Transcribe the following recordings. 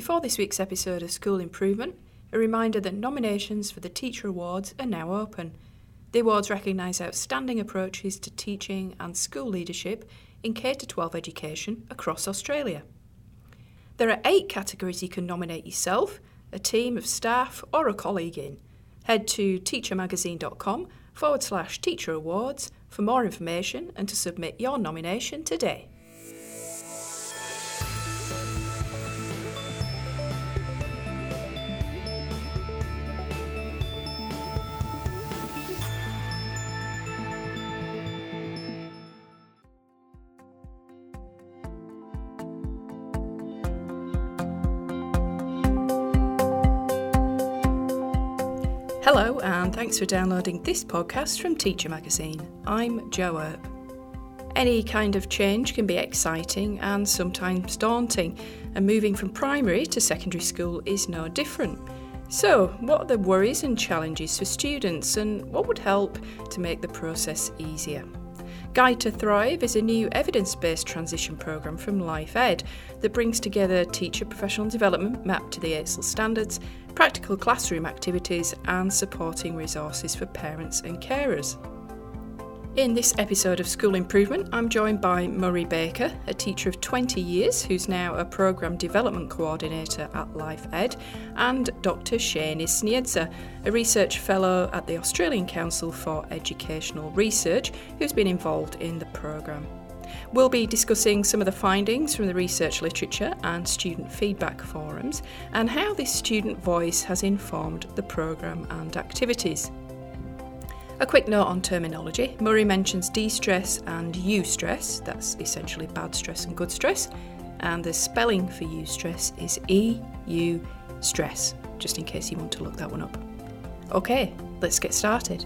Before this week's episode of School Improvement, a reminder that nominations for the Teacher Awards are now open. The awards recognise outstanding approaches to teaching and school leadership in K 12 education across Australia. There are eight categories you can nominate yourself, a team of staff, or a colleague in. Head to teachermagazine.com forward slash teacher awards for more information and to submit your nomination today. Thanks for downloading this podcast from Teacher Magazine. I'm Jo Earp. Any kind of change can be exciting and sometimes daunting, and moving from primary to secondary school is no different. So, what are the worries and challenges for students, and what would help to make the process easier? Guide to Thrive is a new evidence based transition programme from Life Ed that brings together teacher professional development mapped to the AITSL standards, practical classroom activities, and supporting resources for parents and carers. In this episode of School Improvement, I'm joined by Murray Baker, a teacher of 20 years who's now a Programme Development Coordinator at Life Ed, and Dr. Shani Sniedze, a Research Fellow at the Australian Council for Educational Research, who's been involved in the programme. We'll be discussing some of the findings from the research literature and student feedback forums, and how this student voice has informed the programme and activities. A quick note on terminology Murray mentions distress and eustress, that's essentially bad stress and good stress, and the spelling for eustress is E U stress, just in case you want to look that one up. Okay, let's get started.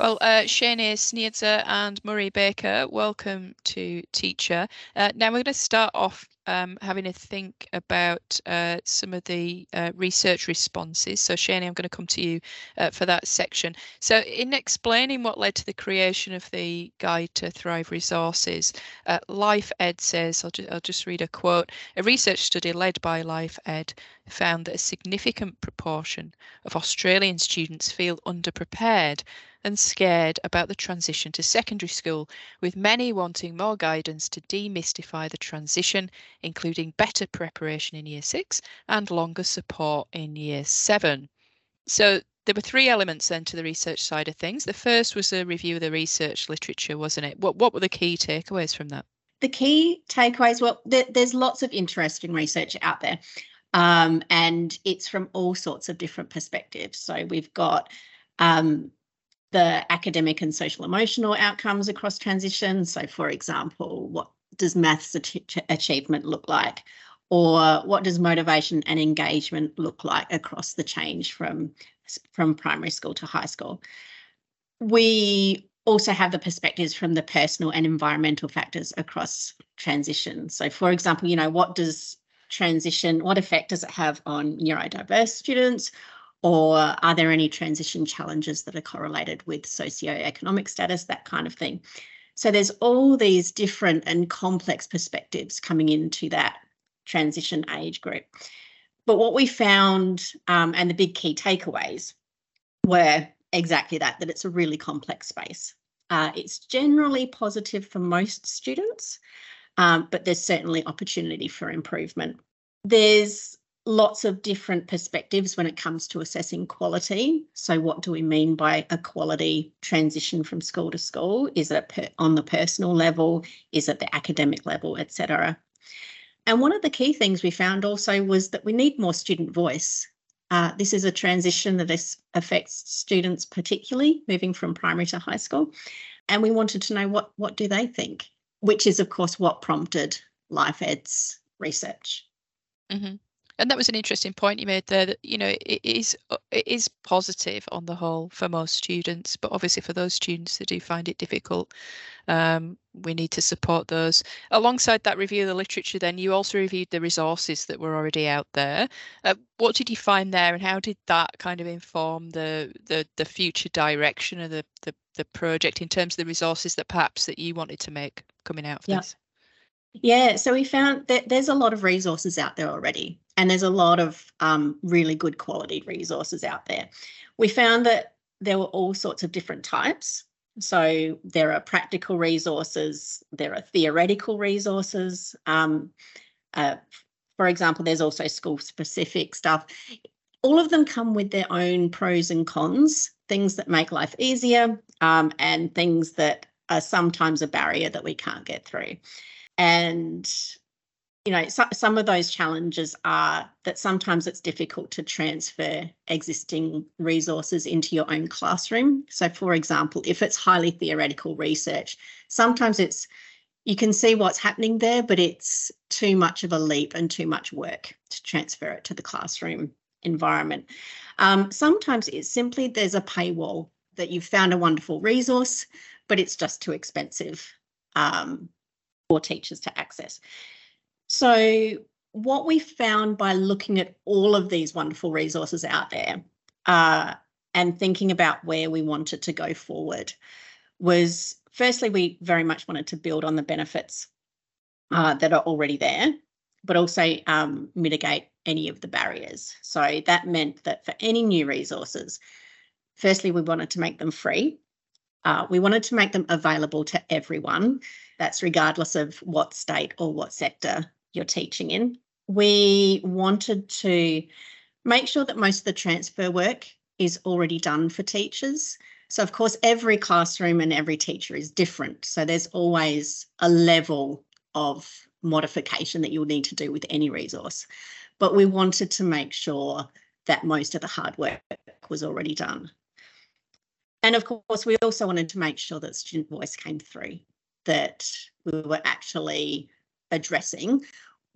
Well, uh, Shani Sniedze and Murray Baker, welcome to Teacher. Uh, now we're going to start off um, having a think about uh, some of the uh, research responses. So, Shani, I'm going to come to you uh, for that section. So, in explaining what led to the creation of the Guide to Thrive resources, uh, Life Ed says, I'll, ju- I'll just read a quote a research study led by Life Ed found that a significant proportion of Australian students feel underprepared and scared about the transition to secondary school, with many wanting more guidance to demystify the transition, including better preparation in year six and longer support in year seven. So there were three elements then to the research side of things. The first was a review of the research literature, wasn't it? What what were the key takeaways from that? The key takeaways, well, there, there's lots of interesting research out there. Um, and it's from all sorts of different perspectives. So we've got um, the academic and social emotional outcomes across transition. So, for example, what does maths achievement look like? Or what does motivation and engagement look like across the change from, from primary school to high school? We also have the perspectives from the personal and environmental factors across transition. So, for example, you know, what does transition, what effect does it have on neurodiverse students? Or are there any transition challenges that are correlated with socioeconomic status, that kind of thing? So there's all these different and complex perspectives coming into that transition age group. But what we found, um, and the big key takeaways, were exactly that, that it's a really complex space. Uh, it's generally positive for most students, um, but there's certainly opportunity for improvement. There's lots of different perspectives when it comes to assessing quality. So, what do we mean by a quality transition from school to school? Is it on the personal level? Is it the academic level, etc.? And one of the key things we found also was that we need more student voice. Uh, this is a transition that affects students particularly moving from primary to high school, and we wanted to know what what do they think, which is of course what prompted Life Ed's research. Mm-hmm and that was an interesting point you made there that you know it is uh, it is positive on the whole for most students but obviously for those students that do find it difficult um, we need to support those. Alongside that review of the literature then you also reviewed the resources that were already out there. Uh, what did you find there and how did that kind of inform the the, the future direction of the, the the project in terms of the resources that perhaps that you wanted to make coming out of yeah. this Yeah, so we found that there's a lot of resources out there already, and there's a lot of um, really good quality resources out there. We found that there were all sorts of different types. So there are practical resources, there are theoretical resources. Um, uh, for example, there's also school specific stuff. All of them come with their own pros and cons, things that make life easier um, and things that are sometimes a barrier that we can't get through. And you know, so, some of those challenges are that sometimes it's difficult to transfer existing resources into your own classroom. So, for example, if it's highly theoretical research, sometimes it's you can see what's happening there, but it's too much of a leap and too much work to transfer it to the classroom environment. Um, sometimes it's simply there's a paywall that you've found a wonderful resource, but it's just too expensive um, for teachers to access. So, what we found by looking at all of these wonderful resources out there uh, and thinking about where we wanted to go forward was firstly, we very much wanted to build on the benefits uh, that are already there, but also um, mitigate any of the barriers. So that meant that for any new resources, firstly, we wanted to make them free. Uh, we wanted to make them available to everyone. That's regardless of what state or what sector you're teaching in. We wanted to make sure that most of the transfer work is already done for teachers. So, of course, every classroom and every teacher is different. So, there's always a level of modification that you'll need to do with any resource. But we wanted to make sure that most of the hard work was already done. And of course, we also wanted to make sure that student voice came through, that we were actually addressing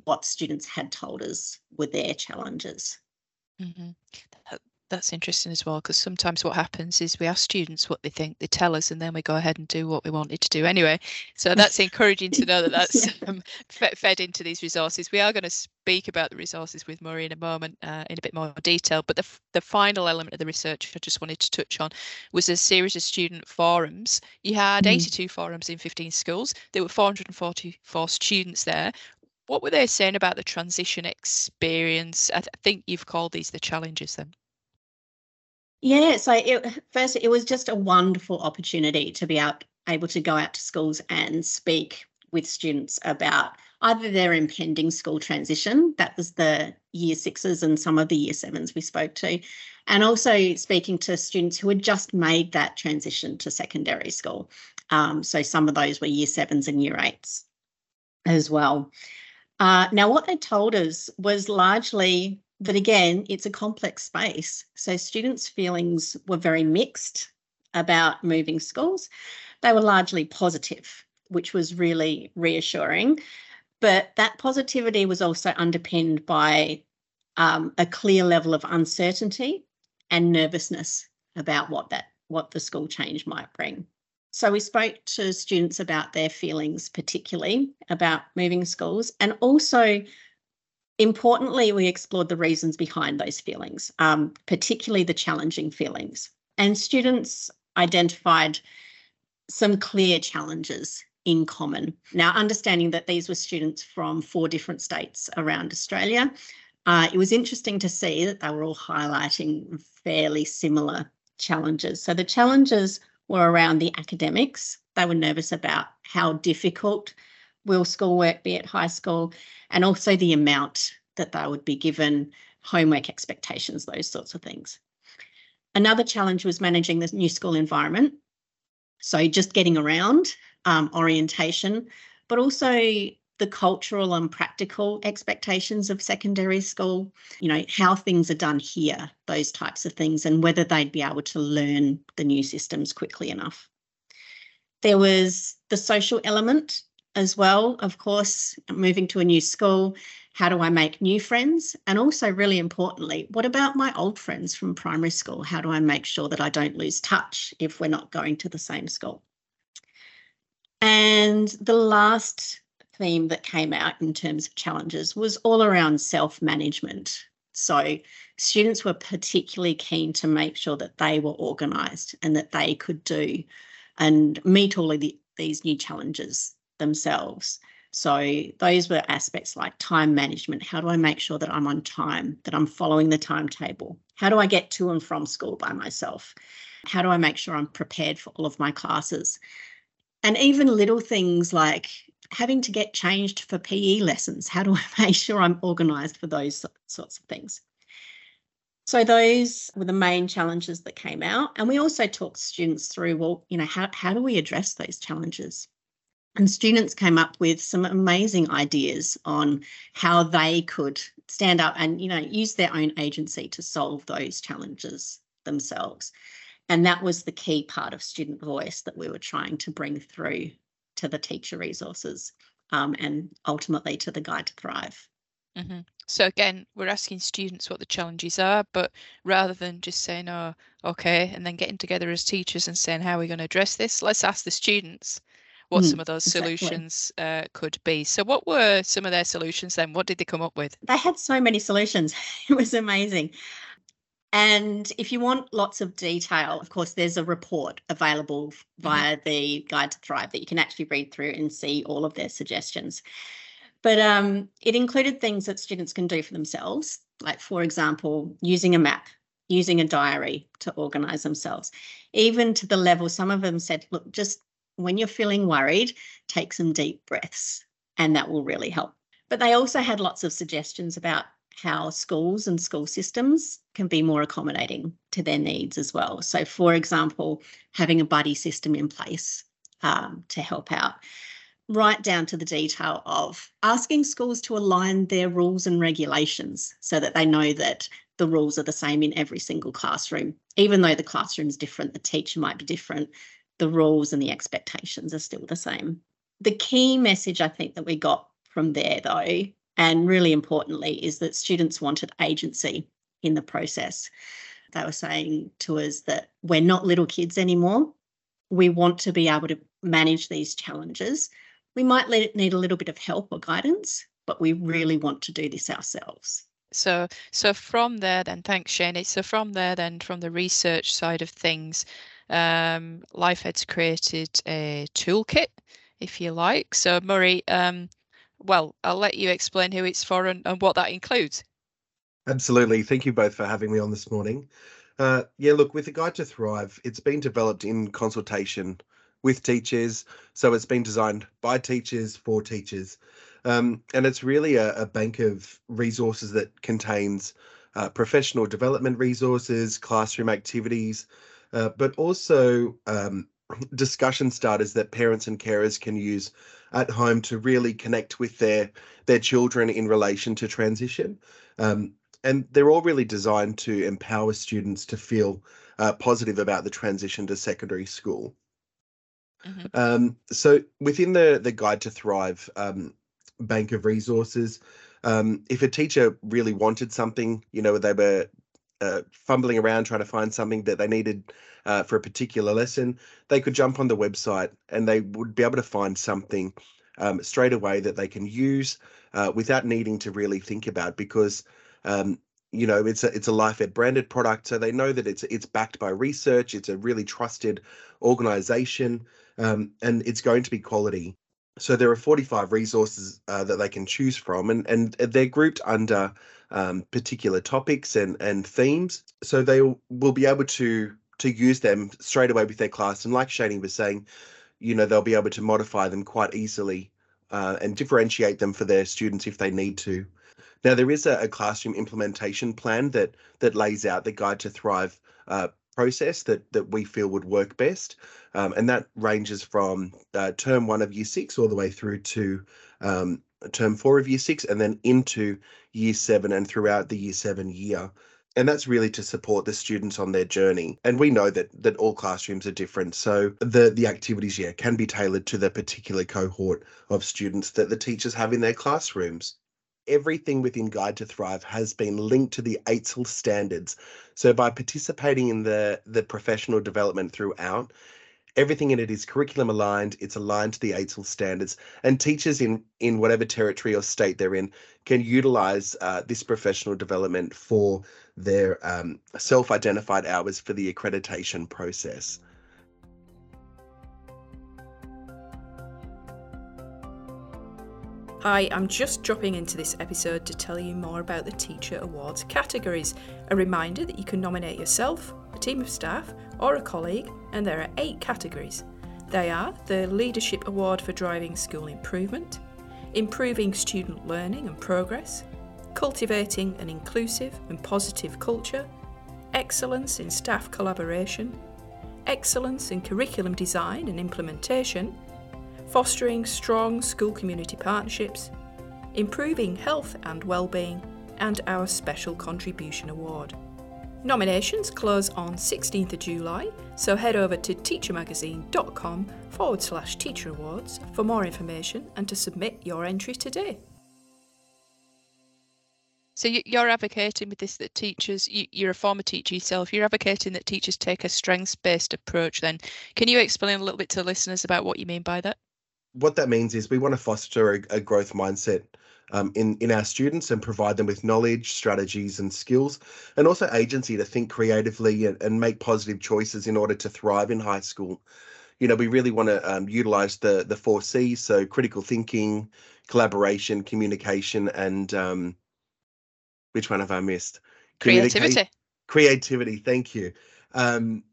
what students had told us were their challenges. Mm-hmm. That, that's interesting as well, because sometimes what happens is we ask students what they think, they tell us, and then we go ahead and do what we wanted to do anyway. So that's encouraging to know that that's yeah. um, fed into these resources. We are going to speak about the resources with Murray in a moment uh, in a bit more detail, but the, the final element of the research I just wanted to touch on was a series of student forums. You had mm. 82 forums in 15 schools. There were 444 students there what were they saying about the transition experience? I, th- I, think you've called these the challenges then. Yeah, so it, first, it was just a wonderful opportunity to be out, able to go out to schools and speak with students about either their impending school transition, that was the year sixes and some of the year sevens we spoke to, and also speaking to students who had just made that transition to secondary school. Um, so some of those were year sevens and year eights as well. Uh, now, what they told us was largely but again, it's a complex space. So students' feelings were very mixed about moving schools. They were largely positive, which was really reassuring. But that positivity was also underpinned by um, a clear level of uncertainty and nervousness about what that what the school change might bring. So we spoke to students about their feelings, particularly about moving schools, and also Importantly, we explored the reasons behind those feelings, um, particularly the challenging feelings. And students identified some clear challenges in common. Now, understanding that these were students from four different states around Australia, uh, it was interesting to see that they were all highlighting fairly similar challenges. So the challenges were around the academics. They were nervous about how difficult will schoolwork be at high school, and also the amount that they would be given, homework expectations, those sorts of things. Another challenge was managing the new school environment. So just getting around, um, orientation, but also the cultural and practical expectations of secondary school, you know, how things are done here, those types of things, and whether they'd be able to learn the new systems quickly enough. There was the social element as well, of course, moving to a new school. How do I make new friends? And also, really importantly, what about my old friends from primary school? How do I make sure that I don't lose touch if we're not going to the same school? And the last theme that came out in terms of challenges was all around self management. So, students were particularly keen to make sure that they were organised and that they could do and meet all of the, these new challenges themselves. So those were aspects like time management. How do I make sure that I'm on time, that I'm following the timetable? How do I get to and from school by myself? How do I make sure I'm prepared for all of my classes? And even little things like having to get changed for PE lessons. How do I make sure I'm organised for those sorts of things? So those were the main challenges that came out. And we also talked students through, well, you know, how, how do we address those challenges? And students came up with some amazing ideas on how they could stand up and, you know, use their own agency to solve those challenges themselves. And that was the key part of student voice that we were trying to bring through to the teacher resources um, and ultimately to the Guide to Thrive. Mm-hmm. So again, we're asking students what the challenges are, but rather than just saying, "Oh, okay," and then getting together as teachers and saying, "How are we going to address this?" Let's ask the students what mm, some of those exactly. solutions uh, could be. So, what were some of their solutions then? What did they come up with? They had so many solutions. It was amazing. And if you want lots of detail, of course, there's a report available mm-hmm. via mm-hmm. the Guide to Thrive that you can actually read through and see all of their suggestions. But um, it included things that students can do for themselves, like, for example, using a map, using a diary to organise themselves, even to the level some of them said, look, just when you're feeling worried, take some deep breaths, and that will really help. But they also had lots of suggestions about how schools and school systems can be more accommodating to their needs as well. So, for example, having a buddy system in place um, to help out right down to the detail of asking schools to align their rules and regulations so that they know that the rules are the same in every single classroom. Even though the classroom is different, the teacher might be different, the rules and the expectations are still the same. The key message I think that we got from there, though, and really importantly, is that students wanted agency in the process. They were saying to us that we're not little kids anymore. We want to be able to manage these challenges we might need a little bit of help or guidance, but we really want to do this ourselves. So, so from there, then, thanks, Shani. So from there, then, from the research side of things, um, LifeEd's created a toolkit, if you like. So, Murray, um, well, I'll let you explain who it's for and, and what that includes. Absolutely. Thank you both for having me on this morning. Uh, yeah, look, with the Guide to Thrive, it's been developed in consultation with teachers. So it's been designed by teachers for teachers. Um, and it's really a, a, bank of resources that contains uh, professional development resources, classroom activities, uh, but also um, discussion starters that parents and carers can use at home to really connect with their their children in relation to transition. Um, and they're all really designed to empower students to feel uh, positive about the transition to secondary school. Mm-hmm. Um, so within the the Guide to Thrive um, bank of resources, um, if a teacher really wanted something, you know, they were uh, fumbling around trying to find something that they needed uh, for a particular lesson, they could jump on the website and they would be able to find something um, straight away that they can use uh, without needing to really think about because um, you know it's a it's a LifeEd branded product, so they know that it's it's backed by research. It's a really trusted organization um, and it's going to be quality. So there are 45 resources uh, that they can choose from, and and they're grouped under um, particular topics and and themes. So they will be able to to use them straight away with their class. And like Shani was saying, you know they'll be able to modify them quite easily uh, and differentiate them for their students if they need to. Now there is a, a classroom implementation plan that that lays out the Guide to Thrive uh, process that that we feel would work best, um, and that ranges from uh, term one of year six all the way through to um, term four of year six, and then into year seven and throughout the year seven year. And that's really to support the students on their journey. And we know that that all classrooms are different, so the the activities yeah can be tailored to the particular cohort of students that the teachers have in their classrooms everything within Guide to Thrive has been linked to the AITSL standards. So by participating in the, the professional development throughout, everything in it is curriculum aligned, it's aligned to the AITSL standards, and teachers in, in whatever territory or state they're in can utilize uh, this professional development for their um, self-identified hours for the accreditation process. I am just dropping into this episode to tell you more about the Teacher Awards categories. A reminder that you can nominate yourself, a team of staff, or a colleague, and there are eight categories. They are the Leadership Award for Driving School Improvement, Improving Student Learning and Progress, Cultivating an Inclusive and Positive Culture, Excellence in Staff Collaboration, Excellence in Curriculum Design and Implementation, Fostering Strong School Community Partnerships, Improving Health and well-being, and our Special Contribution Award. Nominations close on 16th of July, so head over to teachermagazine.com forward slash teacher awards for more information and to submit your entry today. So you're advocating with this that teachers, you're a former teacher yourself, you're advocating that teachers take a strengths-based approach then. Can you explain a little bit to listeners about what you mean by that? What that means is we want to foster a, a growth mindset um, in, in our students and provide them with knowledge, strategies, and skills, and also agency to think creatively and, and make positive choices in order to thrive in high school. You know, we really want to um, utilize the the four C's, so critical thinking, collaboration, communication, and um, which one have I missed? Creativity. creativity. Thank you. Um,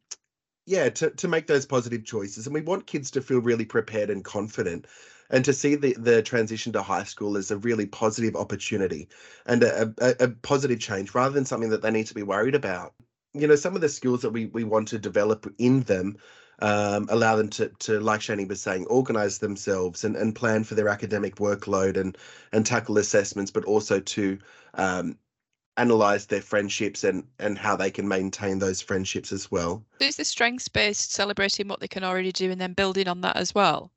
yeah, to, to make those positive choices. And we want kids to feel really prepared and confident and to see the, the transition to high school as a really positive opportunity and a, a, a, positive change rather than something that they need to be worried about. You know, some of the skills that we, we want to develop in them um, allow them to, to, like Shani was saying, organize themselves and, and plan for their academic workload and, and tackle assessments, but also to um, analyze their friendships and, and how they can maintain those friendships as well. So is the strengths based celebrating what they can already do and then building on that as well?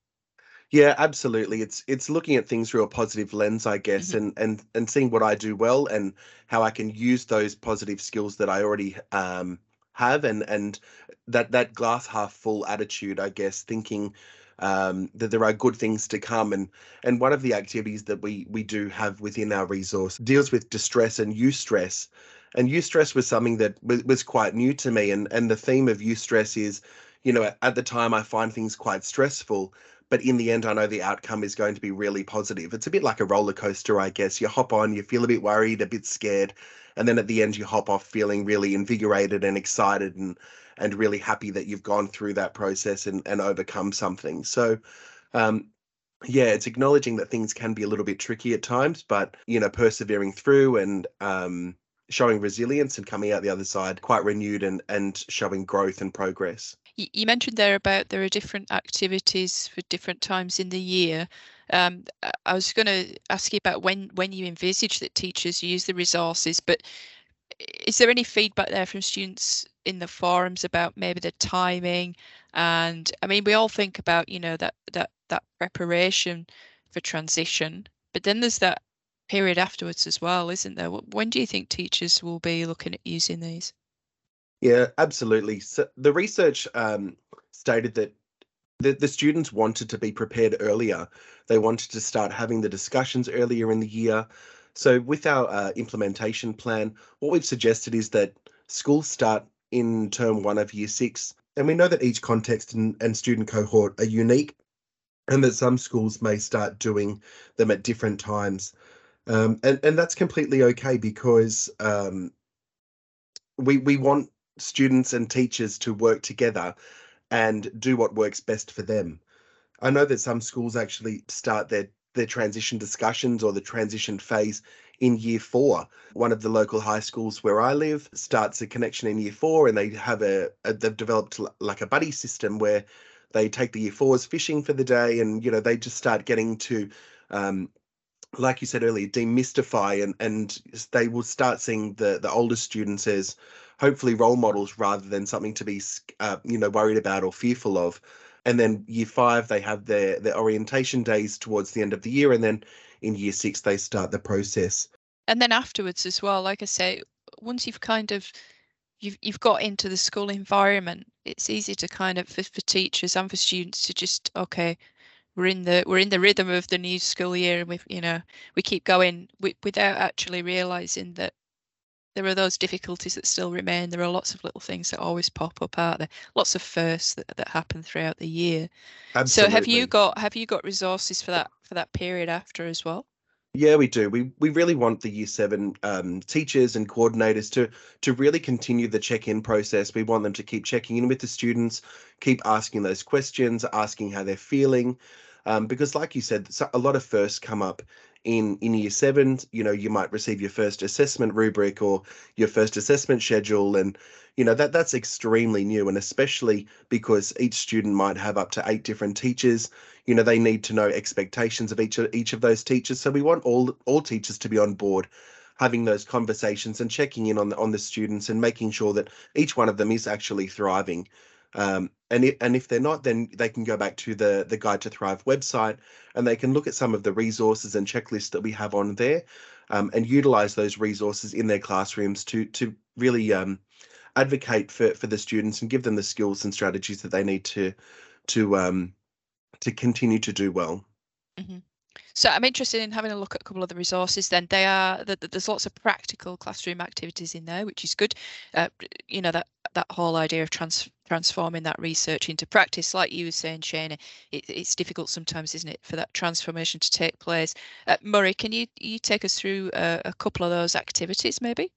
Yeah, absolutely. It's it's looking at things through a positive lens, I guess, mm-hmm. and and and seeing what I do well and how I can use those positive skills that I already um, have, and and that that glass half full attitude, I guess, thinking um, that there are good things to come. And and one of the activities that we we do have within our resource deals with distress and eustress. And eustress was something that was, was quite new to me. And and the theme of eustress is, you know, at, at the time I find things quite stressful but in the end, I know the outcome is going to be really positive. It's a bit like a roller coaster, I guess. You hop on, you feel a bit worried, a bit scared, and then at the end, you hop off feeling really invigorated and excited and and really happy that you've gone through that process and and overcome something. So. Um, yeah, it's acknowledging that things can be a little bit tricky at times, but you know, persevering through and um, showing resilience and coming out the other side quite renewed and and showing growth and progress. You mentioned there about there are different activities for different times in the year. Um, I was going to ask you about when when you envisage that teachers use the resources, but is there any feedback there from students in the forums about maybe the timing? And I mean, we all think about you know that that that preparation for transition, but then there's that period afterwards as well, isn't there? When do you think teachers will be looking at using these? Yeah, absolutely. So the research um, stated that the, the students wanted to be prepared earlier. They wanted to start having the discussions earlier in the year. So with our uh, implementation plan, what we've suggested is that schools start in term one of year six. And we know that each context and, and student cohort are unique and that some schools may start doing them at different times. Um, and, and that's completely okay because um, we, we want students and teachers to work together and do what works best for them. I know that some schools actually start their their transition discussions or the transition phase in year four. One of the local high schools where I live starts a connection in year four, and they have a, a they've developed like a buddy system where they take the year fours fishing for the day, and you know they just start getting to um, like you said earlier, demystify and and they will start seeing the the older students as hopefully role models rather than something to be uh, you know worried about or fearful of and then year five they have their their orientation days towards the end of the year. And then in year six they start the process. And then afterwards as well like i say once you've kind of you've you've got into the school environment it's easy to kind of for, for teachers and for students to just okay we're in the we're in the rhythm of the new school year and we've you know we keep going without actually realizing that there are those difficulties that still remain. There are lots of little things that always pop up, out there? Lots of firsts that, that happen throughout the year. Absolutely. So have you got have you got resources for that for that period after as well? Yeah, we do. We we really want the year seven um, teachers and coordinators to to really continue the check-in process. We want them to keep checking in with the students, keep asking those questions, asking how they're feeling, um, because like you said, a lot of firsts come up in in year seven. You know, you might receive your first assessment rubric or your first assessment schedule, and you know that that's extremely new, and especially because each student might have up to eight different teachers. You know they need to know expectations of each of each of those teachers. So we want all all teachers to be on board having those conversations and checking in on the, on the students and making sure that each one of them is actually thriving um, and if, and if they're not then they can go back to the the guide to thrive website and they can look at some of the resources and checklists that we have on there um, and utilize those resources in their classrooms to to really um, advocate for for the students and give them the skills and strategies that they need to to um, to continue to do well. Mm-hmm. So I'm interested in having a look at a couple of the resources. Then they are there's lots of practical classroom activities in there, which is good. Uh, you know that that whole idea of trans- transforming that research into practice, like you were saying, Shani, it, it's difficult sometimes, isn't it, for that transformation to take place. Uh, Murray, can you you take us through a, a couple of those activities, maybe?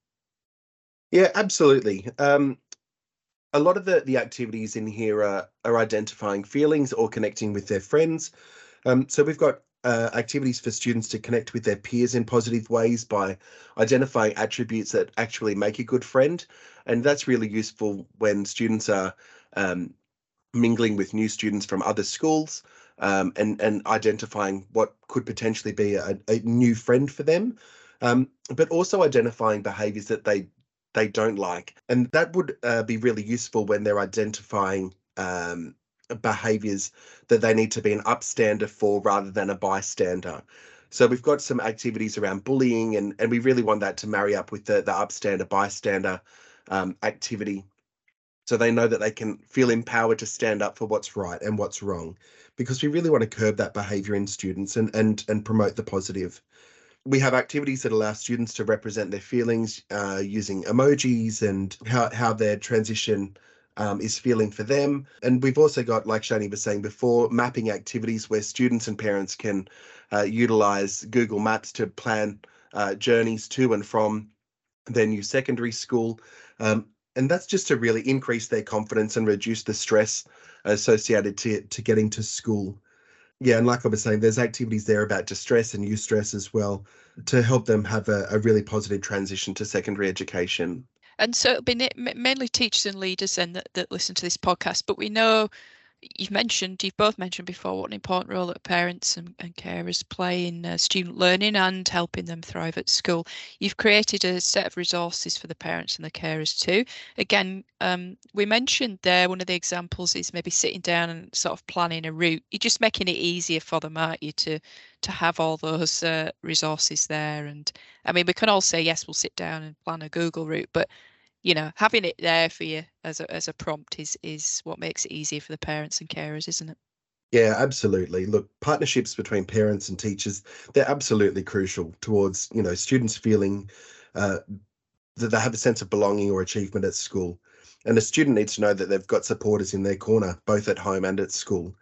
Yeah, absolutely. Um, a lot of the, the activities in here are, are identifying feelings or connecting with their friends. Um, so we've got uh, activities for students to connect with their peers in positive ways by identifying attributes that actually make a good friend. And that's really useful when students are um, mingling with new students from other schools um, and, and identifying what could potentially be a, a new friend for them. Um, but also identifying behaviors that they they don't like. And that would uh, be really useful when they're identifying um, behaviors that they need to be an upstander for rather than a bystander. So we've got some activities around bullying, and, and we really want that to marry up with the, the upstander bystander um, activity. So they know that they can feel empowered to stand up for what's right and what's wrong, because we really want to curb that behavior in students and and and promote the positive we have activities that allow students to represent their feelings uh, using emojis and how, how their transition um, is feeling for them. And we've also got, like Shani was saying before, mapping activities where students and parents can uh, utilize Google Maps to plan uh, journeys to and from their new secondary school. Um, and that's just to really increase their confidence and reduce the stress associated to, to getting to school yeah, and like I was saying, there's activities there about distress and eustress as well to help them have a, a really positive transition to secondary education. And so it'll be mainly teachers and leaders then that, that listen to this podcast, but we know you've mentioned, you've both mentioned before, what an important role that parents and, and carers play in uh, student learning and helping them thrive at school. You've created a set of resources for the parents and the carers too. Again, um, we mentioned there one of the examples is maybe sitting down and sort of planning a route. You're just making it easier for them, aren't you, to to have all those uh, resources there? And I mean, we can all say yes, we'll sit down and plan a Google route, but you know having it there for you as a as a prompt is is what makes it easier for the parents and carers isn't it? Yeah absolutely. Look partnerships between parents and teachers they're absolutely crucial towards you know students feeling uh, that they have a sense of belonging or achievement at school. And a student needs to know that they've got supporters in their corner both at home and at school.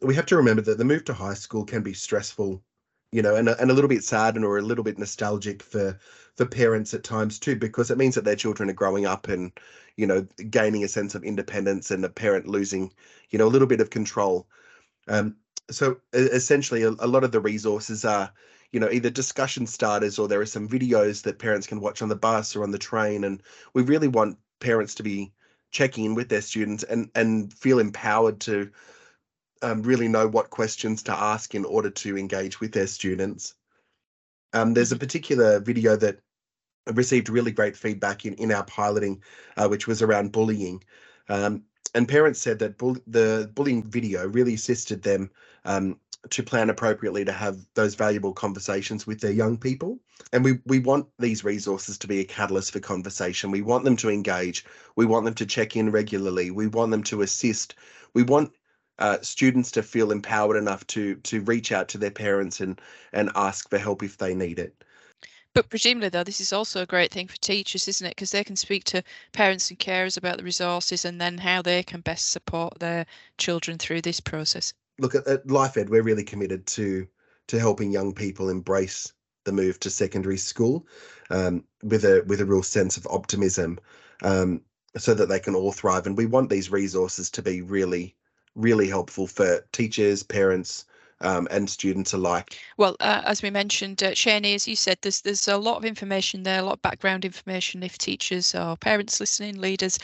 We have to remember that the move to high school can be stressful you know and and a little bit sad and or a little bit nostalgic for for parents at times too, because it means that their children are growing up and, you know, gaining a sense of independence and the parent losing, you know, a little bit of control. Um, so essentially, a, a lot of the resources are, you know, either discussion starters or there are some videos that parents can watch on the bus or on the train. And we really want parents to be checking in with their students and and feel empowered to um, really know what questions to ask in order to engage with their students. Um, there's a particular video that received really great feedback in, in our piloting, uh, which was around bullying. Um, and parents said that bull- the bullying video really assisted them um, to plan appropriately to have those valuable conversations with their young people. And we, we want these resources to be a catalyst for conversation. We want them to engage. We want them to check in regularly. We want them to assist. We want uh, students to feel empowered enough to to reach out to their parents and and ask for help if they need it. But presumably, though, this is also a great thing for teachers, isn't it? Because they can speak to parents and carers about the resources and then how they can best support their children through this process. Look at, at LifeEd, we're really committed to to helping young people embrace the move to secondary school um, with a with a real sense of optimism, um, so that they can all thrive. And we want these resources to be really, really helpful for teachers, parents, um, and students alike. Well, uh, as we mentioned, uh, Shani, as you said, there's there's a lot of information there, a lot of background information. If teachers or parents listening, leaders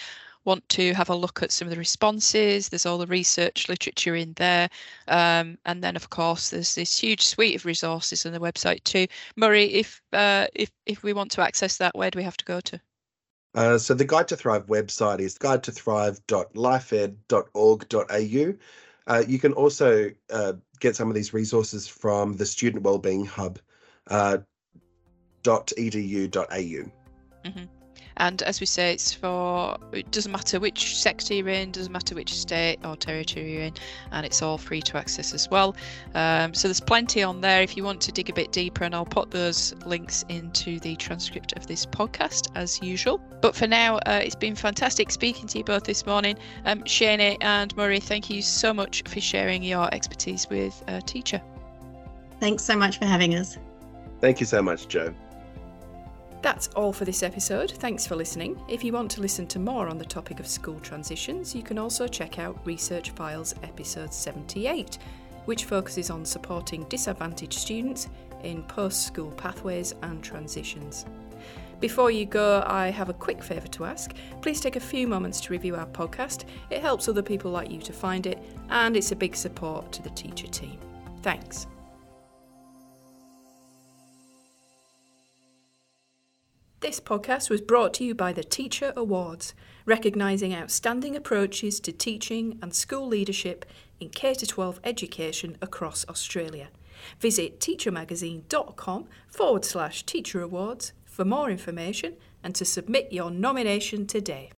want to have a look at some of the responses, there's all the research literature in there. Um, and then, of course, there's this huge suite of resources on the website too. Murray, if uh, if if we want to access that, where do we have to go to? Uh, so the Guide to Thrive website is guidetothrive.lifeed.org.au. Uh, you can also uh, get some of these resources from the Student Wellbeing Hub uh, .edu.au. Mm-hmm. And as we say, it's for it doesn't matter which sector you're in, doesn't matter which state or territory you're in, and it's all free to access as well. Um, so there's plenty on there if you want to dig a bit deeper, and I'll put those links into the transcript of this podcast as usual. But for now, uh, it's been fantastic speaking to you both this morning. Um, Shani and Murray, thank you so much for sharing your expertise with a teacher. Thanks so much for having us. Thank you so much, Jo. That's all for this episode. Thanks for listening. If you want to listen to more on the topic of school transitions, you can also check out Research Files episode 78, which focuses on supporting disadvantaged students in post school pathways and transitions. Before you go, I have a quick favour to ask. Please take a few moments to review our podcast. It helps other people like you to find it, and it's a big support to the teacher team. Thanks. This podcast was brought to you by the Teacher Awards, recognising outstanding approaches to teaching and school leadership in K 12 education across Australia. Visit teachermagazine.com forward slash teacher awards for more information and to submit your nomination today.